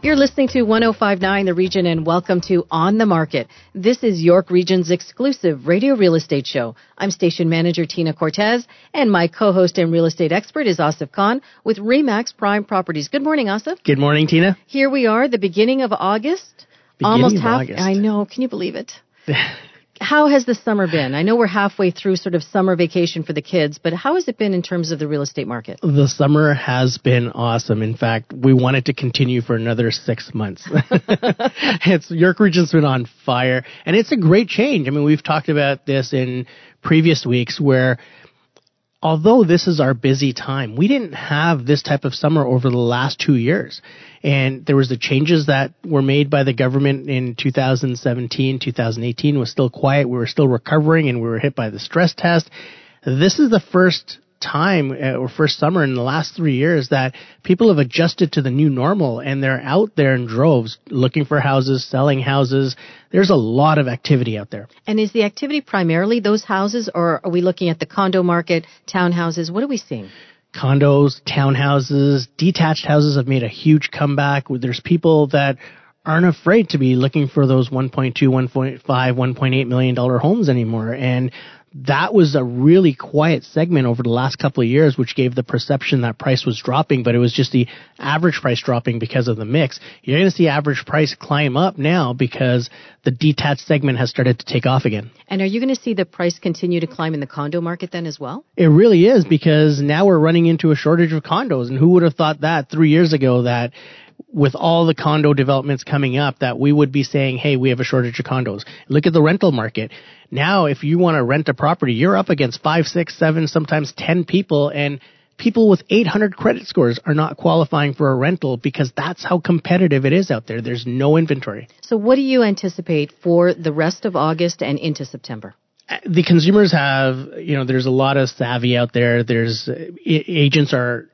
You're listening to 1059 The Region and welcome to On the Market. This is York Region's exclusive radio real estate show. I'm station manager Tina Cortez and my co-host and real estate expert is Asif Khan with Remax Prime Properties. Good morning, Asif. Good morning, Tina. Here we are, the beginning of August. Beginning Almost of half. August. I know. Can you believe it? how has the summer been? I know we're halfway through sort of summer vacation for the kids, but how has it been in terms of the real estate market? The summer has been awesome. In fact, we want it to continue for another six months. it's York Region's been on fire, and it's a great change. I mean, we've talked about this in previous weeks where although this is our busy time, we didn't have this type of summer over the last two years. And there was the changes that were made by the government in 2017, 2018 was still quiet. We were still recovering and we were hit by the stress test. This is the first time uh, or first summer in the last three years that people have adjusted to the new normal and they're out there in droves looking for houses, selling houses. There's a lot of activity out there. And is the activity primarily those houses or are we looking at the condo market, townhouses? What are we seeing? condos, townhouses, detached houses have made a huge comeback. There's people that aren't afraid to be looking for those 1.2, 1.5, 1.8 million dollar homes anymore. And that was a really quiet segment over the last couple of years, which gave the perception that price was dropping, but it was just the average price dropping because of the mix. You're going to see average price climb up now because the detached segment has started to take off again. And are you going to see the price continue to climb in the condo market then as well? It really is because now we're running into a shortage of condos. And who would have thought that three years ago that with all the condo developments coming up that we would be saying, hey, we have a shortage of condos. Look at the rental market. Now, if you want to rent a property, you're up against five, six, seven, sometimes 10 people and people with 800 credit scores are not qualifying for a rental because that's how competitive it is out there. There's no inventory. So what do you anticipate for the rest of August and into September? The consumers have, you know, there's a lot of savvy out there. There's uh, agents are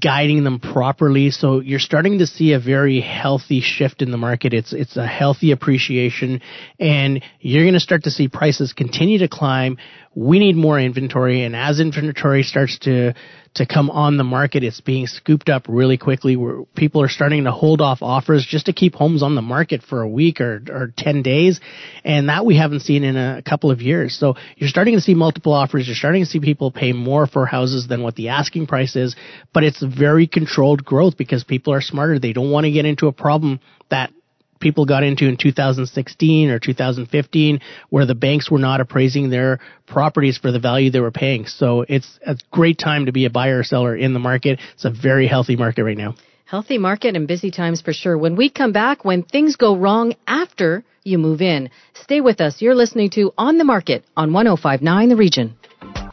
guiding them properly. So you're starting to see a very healthy shift in the market. It's it's a healthy appreciation and you're going to start to see prices continue to climb. We need more inventory and as inventory starts to to come on the market, it's being scooped up really quickly where people are starting to hold off offers just to keep homes on the market for a week or, or 10 days. And that we haven't seen in a couple of years. So you're starting to see multiple offers. You're starting to see people pay more for houses than what the asking price is, but it's very controlled growth because people are smarter. They don't want to get into a problem that people got into in 2016 or 2015 where the banks were not appraising their properties for the value they were paying. So it's a great time to be a buyer or seller in the market. It's a very healthy market right now. Healthy market and busy times for sure. When we come back, when things go wrong after you move in, stay with us. You're listening to On the Market on 1059 The Region.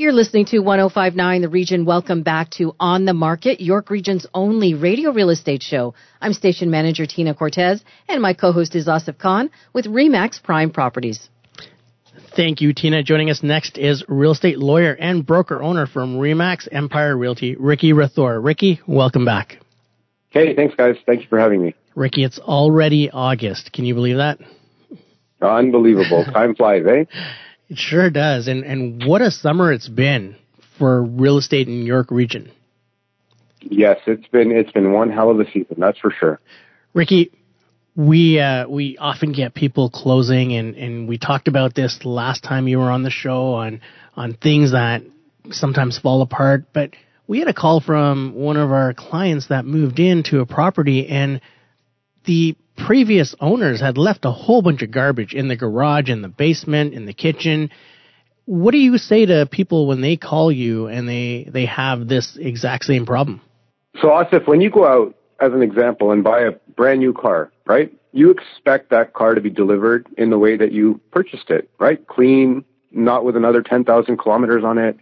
You're listening to 1059 The Region. Welcome back to On the Market, York Region's only radio real estate show. I'm station manager Tina Cortez, and my co-host is Asif Khan with Remax Prime Properties. Thank you, Tina. Joining us next is real estate lawyer and broker owner from Remax Empire Realty, Ricky Rathor. Ricky, welcome back. Hey, thanks, guys. Thank you for having me. Ricky, it's already August. Can you believe that? Unbelievable. Time flies, eh? It sure does. And and what a summer it's been for real estate in York region. Yes, it's been it's been one hell of a season, that's for sure. Ricky, we uh, we often get people closing, and, and we talked about this last time you were on the show on on things that sometimes fall apart. But we had a call from one of our clients that moved into a property, and the previous owners had left a whole bunch of garbage in the garage, in the basement, in the kitchen. What do you say to people when they call you and they they have this exact same problem? So, Asif, when you go out, as an example, and buy a brand new car, right? You expect that car to be delivered in the way that you purchased it, right? Clean, not with another 10,000 kilometers on it.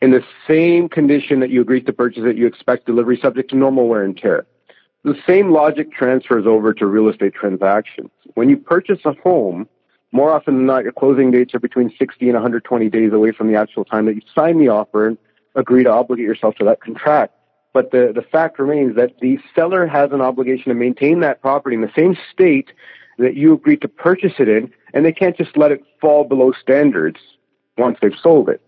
In the same condition that you agreed to purchase it, you expect delivery subject to normal wear and tear. The same logic transfers over to real estate transactions. When you purchase a home, more often than not, your closing dates are between 60 and 120 days away from the actual time that you sign the offer and agree to obligate yourself to that contract. But the, the fact remains that the seller has an obligation to maintain that property in the same state that you agreed to purchase it in, and they can't just let it fall below standards once they've sold it.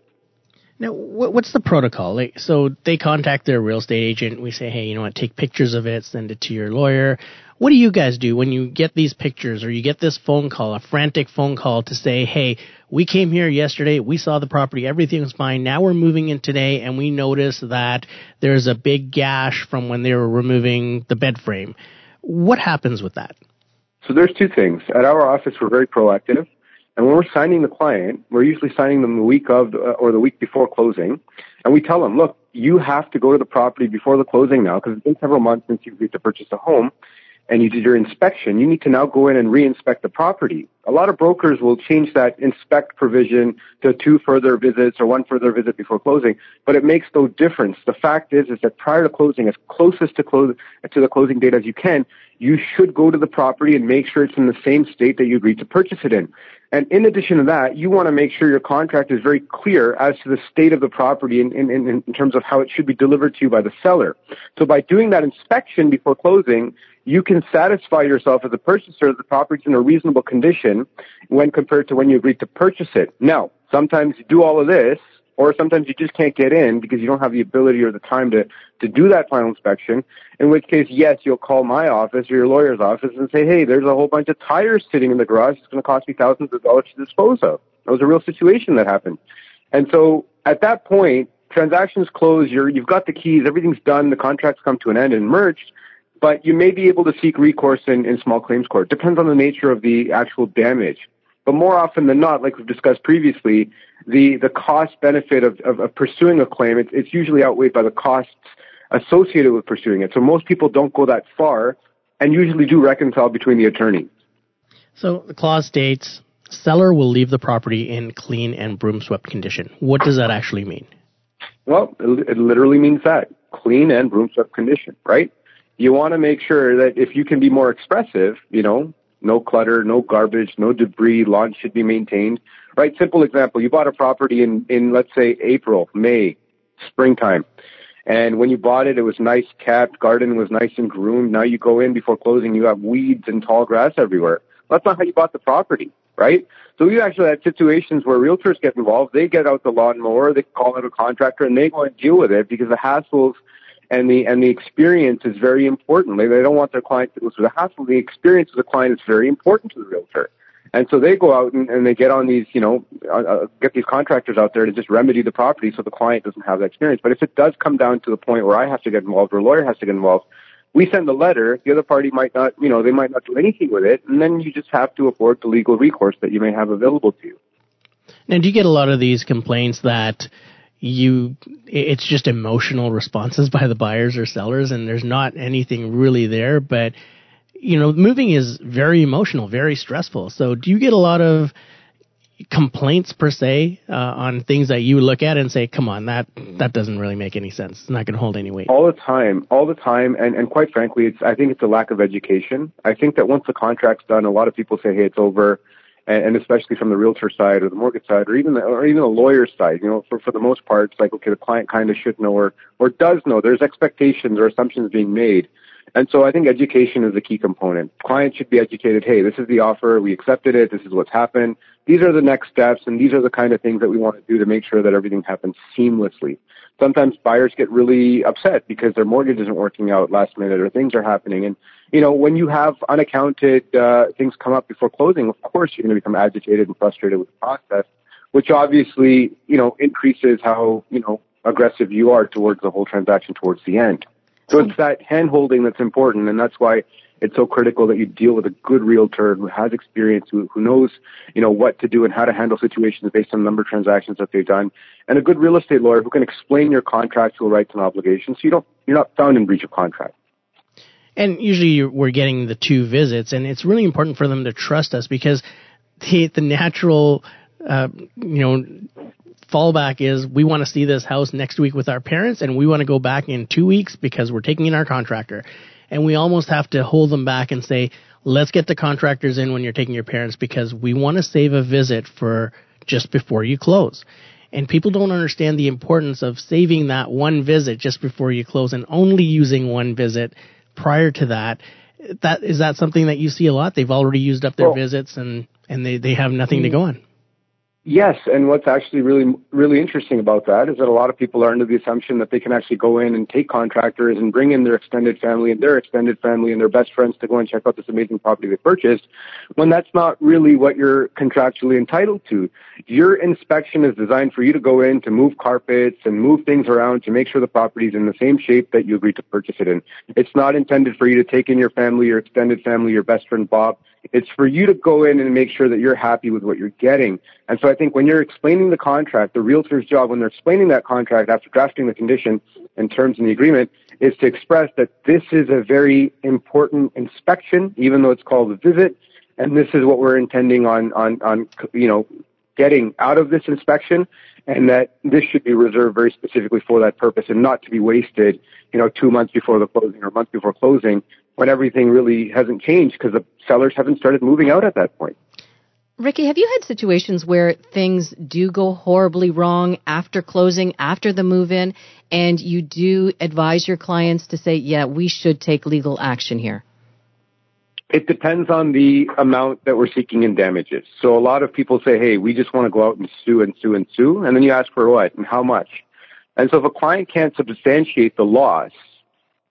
Now, what's the protocol? Like, so they contact their real estate agent. We say, hey, you know what? Take pictures of it, send it to your lawyer. What do you guys do when you get these pictures or you get this phone call, a frantic phone call to say, hey, we came here yesterday, we saw the property, everything was fine. Now we're moving in today, and we notice that there's a big gash from when they were removing the bed frame. What happens with that? So there's two things. At our office, we're very proactive. And when we're signing the client, we're usually signing them the week of uh, or the week before closing. And we tell them, look, you have to go to the property before the closing now because it's been several months since you've agreed to purchase a home and you did your inspection. You need to now go in and re-inspect the property. A lot of brokers will change that inspect provision to two further visits or one further visit before closing, but it makes no difference. The fact is, is that prior to closing, as closest to close, to the closing date as you can, you should go to the property and make sure it's in the same state that you agreed to purchase it in. And in addition to that, you want to make sure your contract is very clear as to the state of the property in, in, in, terms of how it should be delivered to you by the seller. So by doing that inspection before closing, you can satisfy yourself as a purchaser that the property is in a reasonable condition when compared to when you agreed to purchase it. Now, sometimes you do all of this or sometimes you just can't get in because you don't have the ability or the time to, to do that final inspection, in which case, yes, you'll call my office or your lawyer's office and say, hey, there's a whole bunch of tires sitting in the garage. It's going to cost me thousands of dollars to dispose of. That was a real situation that happened. And so at that point, transactions close, you're, you've got the keys, everything's done, the contracts come to an end and merged, but you may be able to seek recourse in, in small claims court. Depends on the nature of the actual damage. But more often than not, like we've discussed previously, the, the cost benefit of, of, of pursuing a claim, it's, it's usually outweighed by the costs associated with pursuing it. So most people don't go that far and usually do reconcile between the attorneys. So the clause states seller will leave the property in clean and broom swept condition. What does that actually mean? Well, it literally means that clean and broom swept condition, right? You want to make sure that if you can be more expressive, you know, no clutter, no garbage, no debris. Lawn should be maintained. Right? Simple example. You bought a property in, in let's say April, May, springtime. And when you bought it, it was nice kept. Garden was nice and groomed. Now you go in before closing, you have weeds and tall grass everywhere. That's not how you bought the property, right? So we actually had situations where realtors get involved. They get out the lawnmower, they call out a contractor, and they go and deal with it because the hassles and the and the experience is very important. They, they don't want their client to go through the hassle. The experience of the client is very important to the realtor. And so they go out and, and they get on these, you know, uh, uh, get these contractors out there to just remedy the property so the client doesn't have that experience. But if it does come down to the point where I have to get involved or a lawyer has to get involved, we send a letter. The other party might not, you know, they might not do anything with it, and then you just have to afford the legal recourse that you may have available to you. Now, do you get a lot of these complaints that you it's just emotional responses by the buyers or sellers and there's not anything really there but you know moving is very emotional very stressful. So do you get a lot of complaints per se uh, on things that you look at and say come on that that doesn't really make any sense. It's not going to hold any weight. All the time all the time and and quite frankly it's i think it's a lack of education. I think that once the contract's done a lot of people say hey it's over and, and especially from the realtor side or the mortgage side or even the, or even the lawyer side, you know, for, for the most part, it's like, okay, the client kind of should know or, or does know. There's expectations or assumptions being made. And so I think education is a key component. Clients should be educated. Hey, this is the offer. We accepted it. This is what's happened. These are the next steps and these are the kind of things that we want to do to make sure that everything happens seamlessly. Sometimes buyers get really upset because their mortgage isn't working out last minute or things are happening. And you know, when you have unaccounted uh, things come up before closing, of course you're going to become agitated and frustrated with the process, which obviously, you know, increases how, you know, aggressive you are towards the whole transaction towards the end. So it's that hand holding that's important, and that's why it's so critical that you deal with a good realtor who has experience, who, who knows, you know, what to do and how to handle situations based on the number of transactions that they've done, and a good real estate lawyer who can explain your contractual rights and obligations so you don't, you're not found in breach of contract And usually we're getting the two visits, and it's really important for them to trust us because the, the natural, uh, you know, fallback is we want to see this house next week with our parents, and we want to go back in two weeks because we're taking in our contractor. And we almost have to hold them back and say, let's get the contractors in when you're taking your parents because we want to save a visit for just before you close. And people don't understand the importance of saving that one visit just before you close and only using one visit prior to that. That is that something that you see a lot? They've already used up their well, visits and and they, they have nothing to mm, go on. Yes, and what's actually really really interesting about that is that a lot of people are under the assumption that they can actually go in and take contractors and bring in their extended family and their extended family and their best friends to go and check out this amazing property they purchased, when that's not really what you're contractually entitled to. Your inspection is designed for you to go in to move carpets and move things around to make sure the property is in the same shape that you agreed to purchase it in. It's not intended for you to take in your family, your extended family, your best friend Bob. It's for you to go in and make sure that you're happy with what you're getting. And so I think when you're explaining the contract, the realtor's job when they're explaining that contract after drafting the condition and terms in the agreement is to express that this is a very important inspection, even though it's called a visit. And this is what we're intending on, on, on, you know, getting out of this inspection and that this should be reserved very specifically for that purpose and not to be wasted, you know, two months before the closing or a month before closing when everything really hasn't changed because the sellers haven't started moving out at that point. Ricky, have you had situations where things do go horribly wrong after closing, after the move in, and you do advise your clients to say, yeah, we should take legal action here? It depends on the amount that we're seeking in damages. So a lot of people say, hey, we just want to go out and sue and sue and sue. And then you ask for what and how much. And so if a client can't substantiate the loss,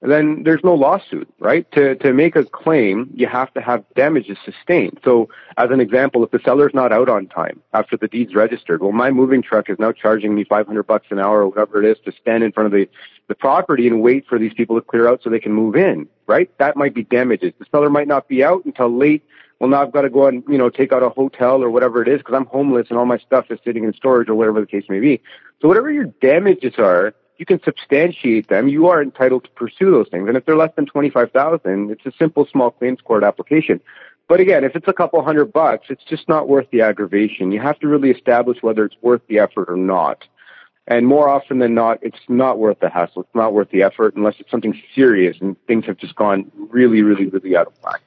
then there's no lawsuit, right? To, to make a claim, you have to have damages sustained. So as an example, if the seller's not out on time after the deed's registered, well, my moving truck is now charging me 500 bucks an hour or whatever it is to stand in front of the, the property and wait for these people to clear out so they can move in, right? That might be damages. The seller might not be out until late. Well, now I've got to go and, you know, take out a hotel or whatever it is because I'm homeless and all my stuff is sitting in storage or whatever the case may be. So whatever your damages are, you can substantiate them, you are entitled to pursue those things. And if they're less than 25,000, it's a simple small claims court application. But again, if it's a couple hundred bucks, it's just not worth the aggravation. You have to really establish whether it's worth the effort or not. And more often than not, it's not worth the hassle. It's not worth the effort unless it's something serious and things have just gone really, really, really out of whack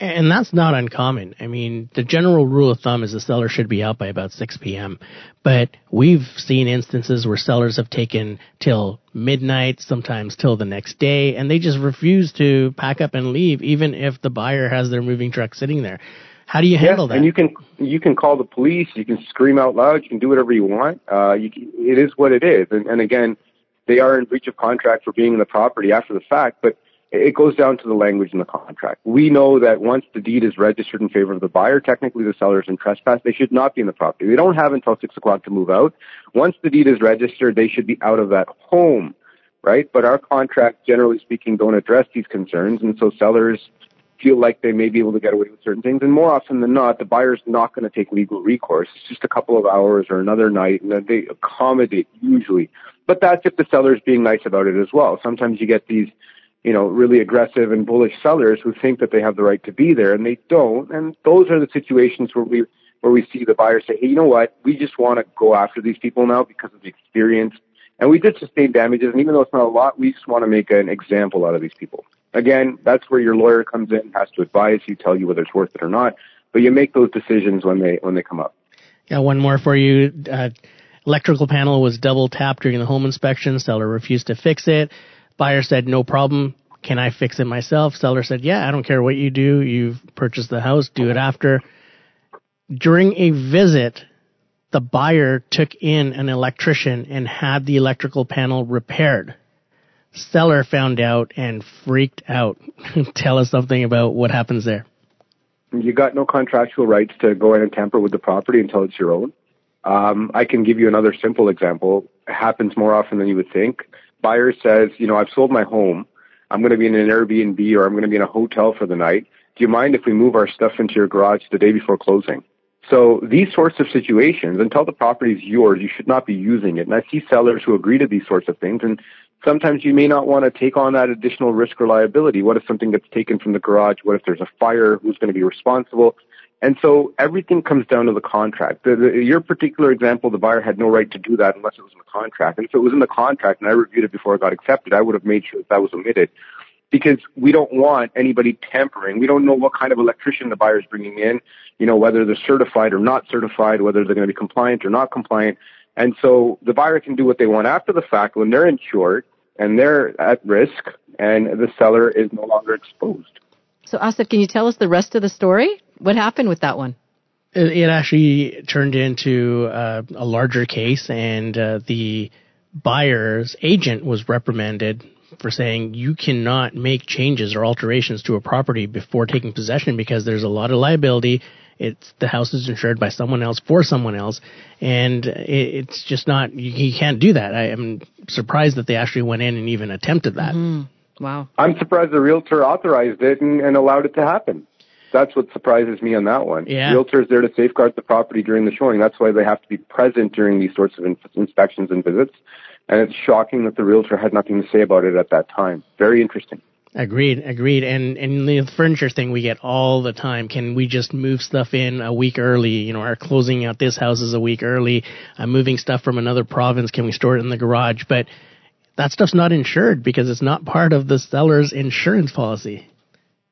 And that's not uncommon. I mean, the general rule of thumb is the seller should be out by about 6 p.m. But we've seen instances where sellers have taken till midnight, sometimes till the next day, and they just refuse to pack up and leave, even if the buyer has their moving truck sitting there. How do you handle yes, that? And you can you can call the police. You can scream out loud. You can do whatever you want. Uh, you can, it is what it is. And, and again, they are in breach of contract for being in the property after the fact. But it goes down to the language in the contract. We know that once the deed is registered in favor of the buyer, technically the seller is in trespass. They should not be in the property. They don't have until six o'clock to move out. Once the deed is registered, they should be out of that home, right? But our contracts, generally speaking, don't address these concerns, and so sellers feel like they may be able to get away with certain things. And more often than not, the buyer's not going to take legal recourse. It's just a couple of hours or another night, and they accommodate usually. But that's if the seller's being nice about it as well. Sometimes you get these, you know, really aggressive and bullish sellers who think that they have the right to be there, and they don't. And those are the situations where we where we see the buyer say, hey, you know what, we just want to go after these people now because of the experience. And we did sustain damages, and even though it's not a lot, we just want to make an example out of these people. Again, that's where your lawyer comes in, has to advise you, tell you whether it's worth it or not. But you make those decisions when they when they come up. Yeah, one more for you. Uh, electrical panel was double tapped during the home inspection. Seller refused to fix it. Buyer said, "No problem. Can I fix it myself?" Seller said, "Yeah, I don't care what you do. You've purchased the house. Do it after." During a visit, the buyer took in an electrician and had the electrical panel repaired seller found out and freaked out. Tell us something about what happens there. You got no contractual rights to go in and tamper with the property until it's your own. Um, I can give you another simple example. It happens more often than you would think. Buyer says, you know, I've sold my home. I'm going to be in an Airbnb or I'm going to be in a hotel for the night. Do you mind if we move our stuff into your garage the day before closing? So these sorts of situations, until the property is yours, you should not be using it. And I see sellers who agree to these sorts of things and sometimes you may not want to take on that additional risk or liability. What if something gets taken from the garage? What if there's a fire? Who's going to be responsible? And so everything comes down to the contract. The, the, your particular example, the buyer had no right to do that unless it was in the contract. And if it was in the contract and I reviewed it before it got accepted, I would have made sure that, that was omitted because we don't want anybody tampering. We don't know what kind of electrician the buyer is bringing in, you know, whether they're certified or not certified, whether they're going to be compliant or not compliant. And so the buyer can do what they want after the fact when they're insured and they're at risk and the seller is no longer exposed. So, Asif, can you tell us the rest of the story? What happened with that one? It, actually turned into uh, a larger case, and uh, the buyer's agent was reprimanded for saying you cannot make changes or alterations to a property before taking possession because there's a lot of liability. It's the house is insured by someone else for someone else, and it, it's just not you, you, can't do that. I am surprised that they actually went in and even attempted that. Mm-hmm. Wow. I'm surprised the realtor authorized it and, and allowed it to happen. That's what surprises me on that one. Yeah. Realtors there to safeguard the property during the showing. That's why they have to be present during these sorts of in- inspections and visits. And it's shocking that the realtor had nothing to say about it at that time. Very interesting. Agreed, agreed. And and the furniture thing we get all the time. Can we just move stuff in a week early? You know, our closing out this house is a week early. I'm moving stuff from another province. Can we store it in the garage? But that stuff's not insured because it's not part of the seller's insurance policy.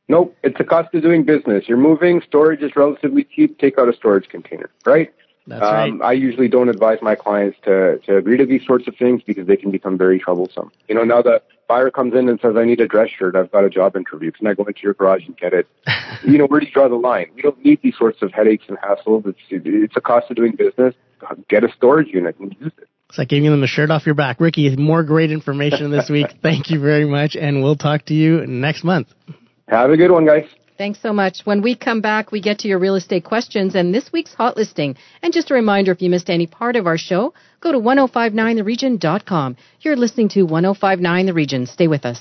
Nope, it's a cost of doing business. You're moving, storage is relatively cheap. Take out a storage container, right? That's um, right. I usually don't advise my clients to, to agree to these sorts of things because they can become very troublesome. You know, now the buyer comes in and says, I need a dress shirt. I've got a job interview. Can I go into your garage and get it? you know, where do you draw the line? We don't need these sorts of headaches and hassles. It's, it's a cost of doing business. Get a storage unit and use it. It's like giving them the shirt off your back. Ricky, more great information this week. Thank you very much. And we'll talk to you next month. Have a good one, guys. Thanks so much. When we come back, we get to your real estate questions and this week's hot listing. And just a reminder, if you missed any part of our show, go to 1059theregion.com. You're listening to 1059 The Region. Stay with us.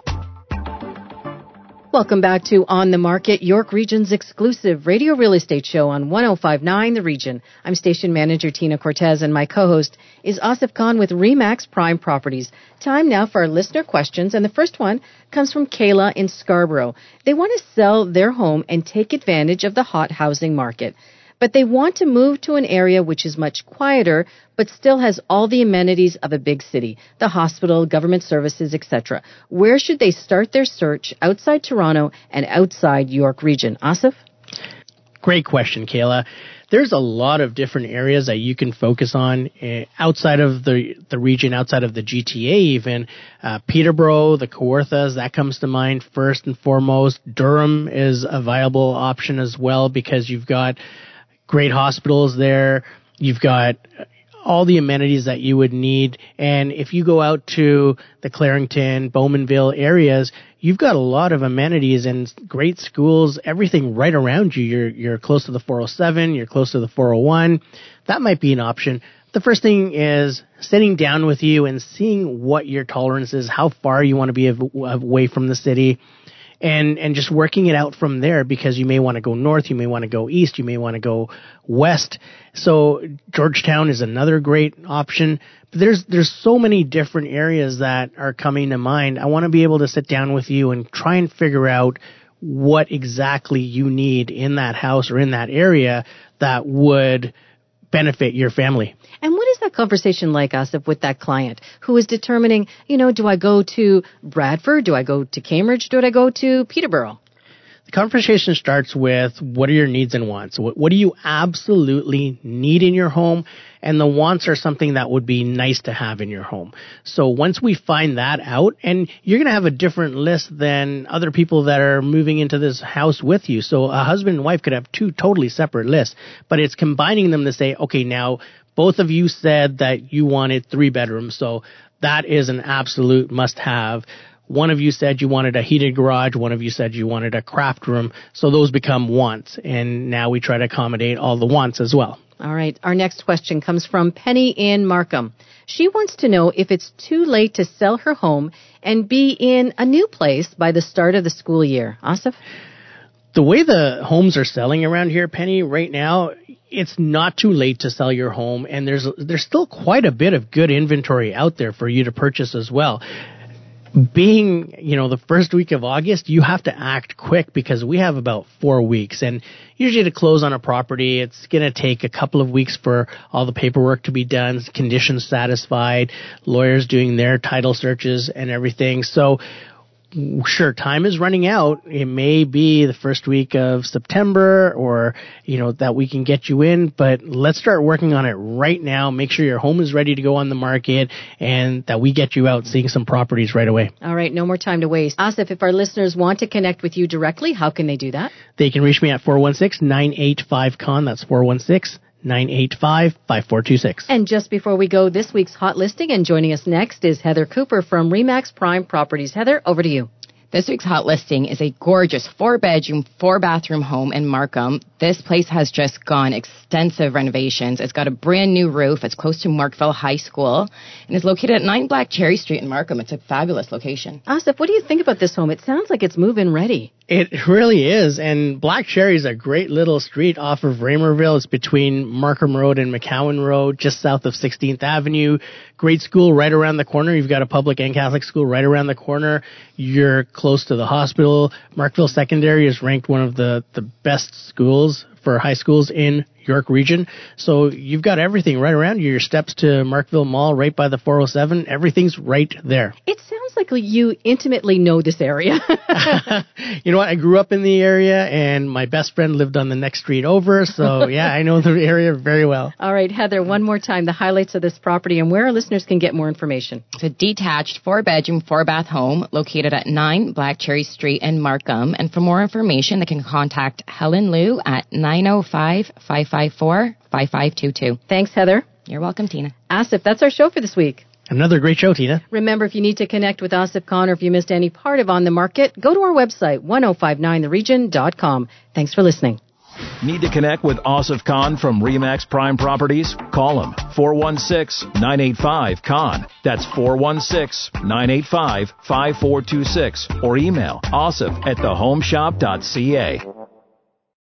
Welcome back to On the Market, York Region's exclusive radio real estate show on 1059 The Region. I'm station manager Tina Cortez and my co-host is Asif Khan with Remax Prime Properties. Time now for our listener questions and the first one comes from Kayla in Scarborough. They want to sell their home and take advantage of the hot housing market but they want to move to an area which is much quieter but still has all the amenities of a big city the hospital government services etc where should they start their search? Outside toronto and outside york region. Asif? Great question kayla. There's a lot of different areas that you can focus on uh, outside of the the region, outside of the GTA. Even. Uh, Peterborough, the Kawarthas, that comes to mind first and foremost. Durham is a viable option as well because you've got great hospitals there. You've got all the amenities that you would need. And if you go out to the Clarington, Bowmanville areas, you've got a lot of amenities and great schools, everything right around you. You're, you're close to the 407, you're close to the 401. That might be an option. The first thing is sitting down with you and seeing what your tolerance is, how far you want to be away from the city and and just working it out from there because you may want to go north, you may want to go east, you may want to go west. So Georgetown is another great option. But there's there's so many different areas that are coming to mind. I want to be able to sit down with you and try and figure out what exactly you need in that house or in that area that would benefit your family. And what is that conversation like, Asif, with that client who is determining, you know, do I go to Bradford? Do I go to Cambridge? Do I go to Peterborough? The conversation starts with what are your needs and wants? What, what do you absolutely need in your home? And the wants are something that would be nice to have in your home. So once we find that out, and you're going to have a different list than other people that are moving into this house with you. So a husband and wife could have two totally separate lists, but it's combining them to say, okay, now both of you said that you wanted three bedrooms. So that is an absolute must have. One of you said you wanted a heated garage. One of you said you wanted a craft room. So those become wants. And now we try to accommodate all the wants as well. All right. Our next question comes from Penny Ann Markham. She wants to know if it's too late to sell her home and be in a new place by the start of the school year. Asif? The way the homes are selling around here, Penny, right now, it's not too late to sell your home and there's there's still quite a bit of good inventory out there for you to purchase as well being, you know, the first week of August, you have to act quick because we have about four weeks. And usually to close on a property, it's going to take a couple of weeks for all the paperwork to be done, conditions satisfied, lawyers doing their title searches and everything. So sure, time is running out. It may be the first week of September or, you know, that we can get you in, but let's start working on it right now. Make sure your home is ready to go on the market and that we get you out seeing some properties right away. All right, no more time to waste. Asif, if our listeners want to connect with you directly, how can they do that? They can reach me at 416-985-KHAN. That's 416- 985 5426. And just before we go, this week's hot listing and joining us next is Heather Cooper from Remax Prime Properties. Heather, over to you. This week's hot listing is a gorgeous four bedroom, four bathroom home in Markham. This place has just gone extensive renovations. It's got a brand new roof. It's close to Markville High School and is located at 9 Black Cherry Street in Markham. It's a fabulous location. Asif, what do you think about this home? It sounds like it's move-in ready. It really is. And Black Cherry is a great little street off of Raymerville. It's between Markham Road and McCowan Road, just south of 16th Avenue. Great school right around the corner. You've got a public and Catholic school right around the corner. You're close to the hospital. Markville Secondary is ranked one of the, the best schools for high schools in York region. So you've got everything right around you. Your steps to Markville Mall, right by the 407. Everything's right there. It sounds like you intimately know this area. you know what? I grew up in the area, and my best friend lived on the next street over. So yeah, I know the area very well. All right, Heather. One more time, the highlights of this property and where our listeners can get more information. It's a detached four-bedroom, four-bath home located at 9 Black Cherry Street in Markham. And for more information, they can contact Helen Liu at 905 554 5522. Thanks, Heather. You're welcome, Tina. Asif, that's our show for this week. Another great show, Tina. Remember, if you need to connect with Asif Khan or if you missed any part of On the Market, go to our website, 1059theregion.com. Thanks for listening. Need to connect with Asif Khan from Remax Prime Properties? Call him 416-985-KHAN. That's 416-985-5426 or email asif at thehomeshop.ca.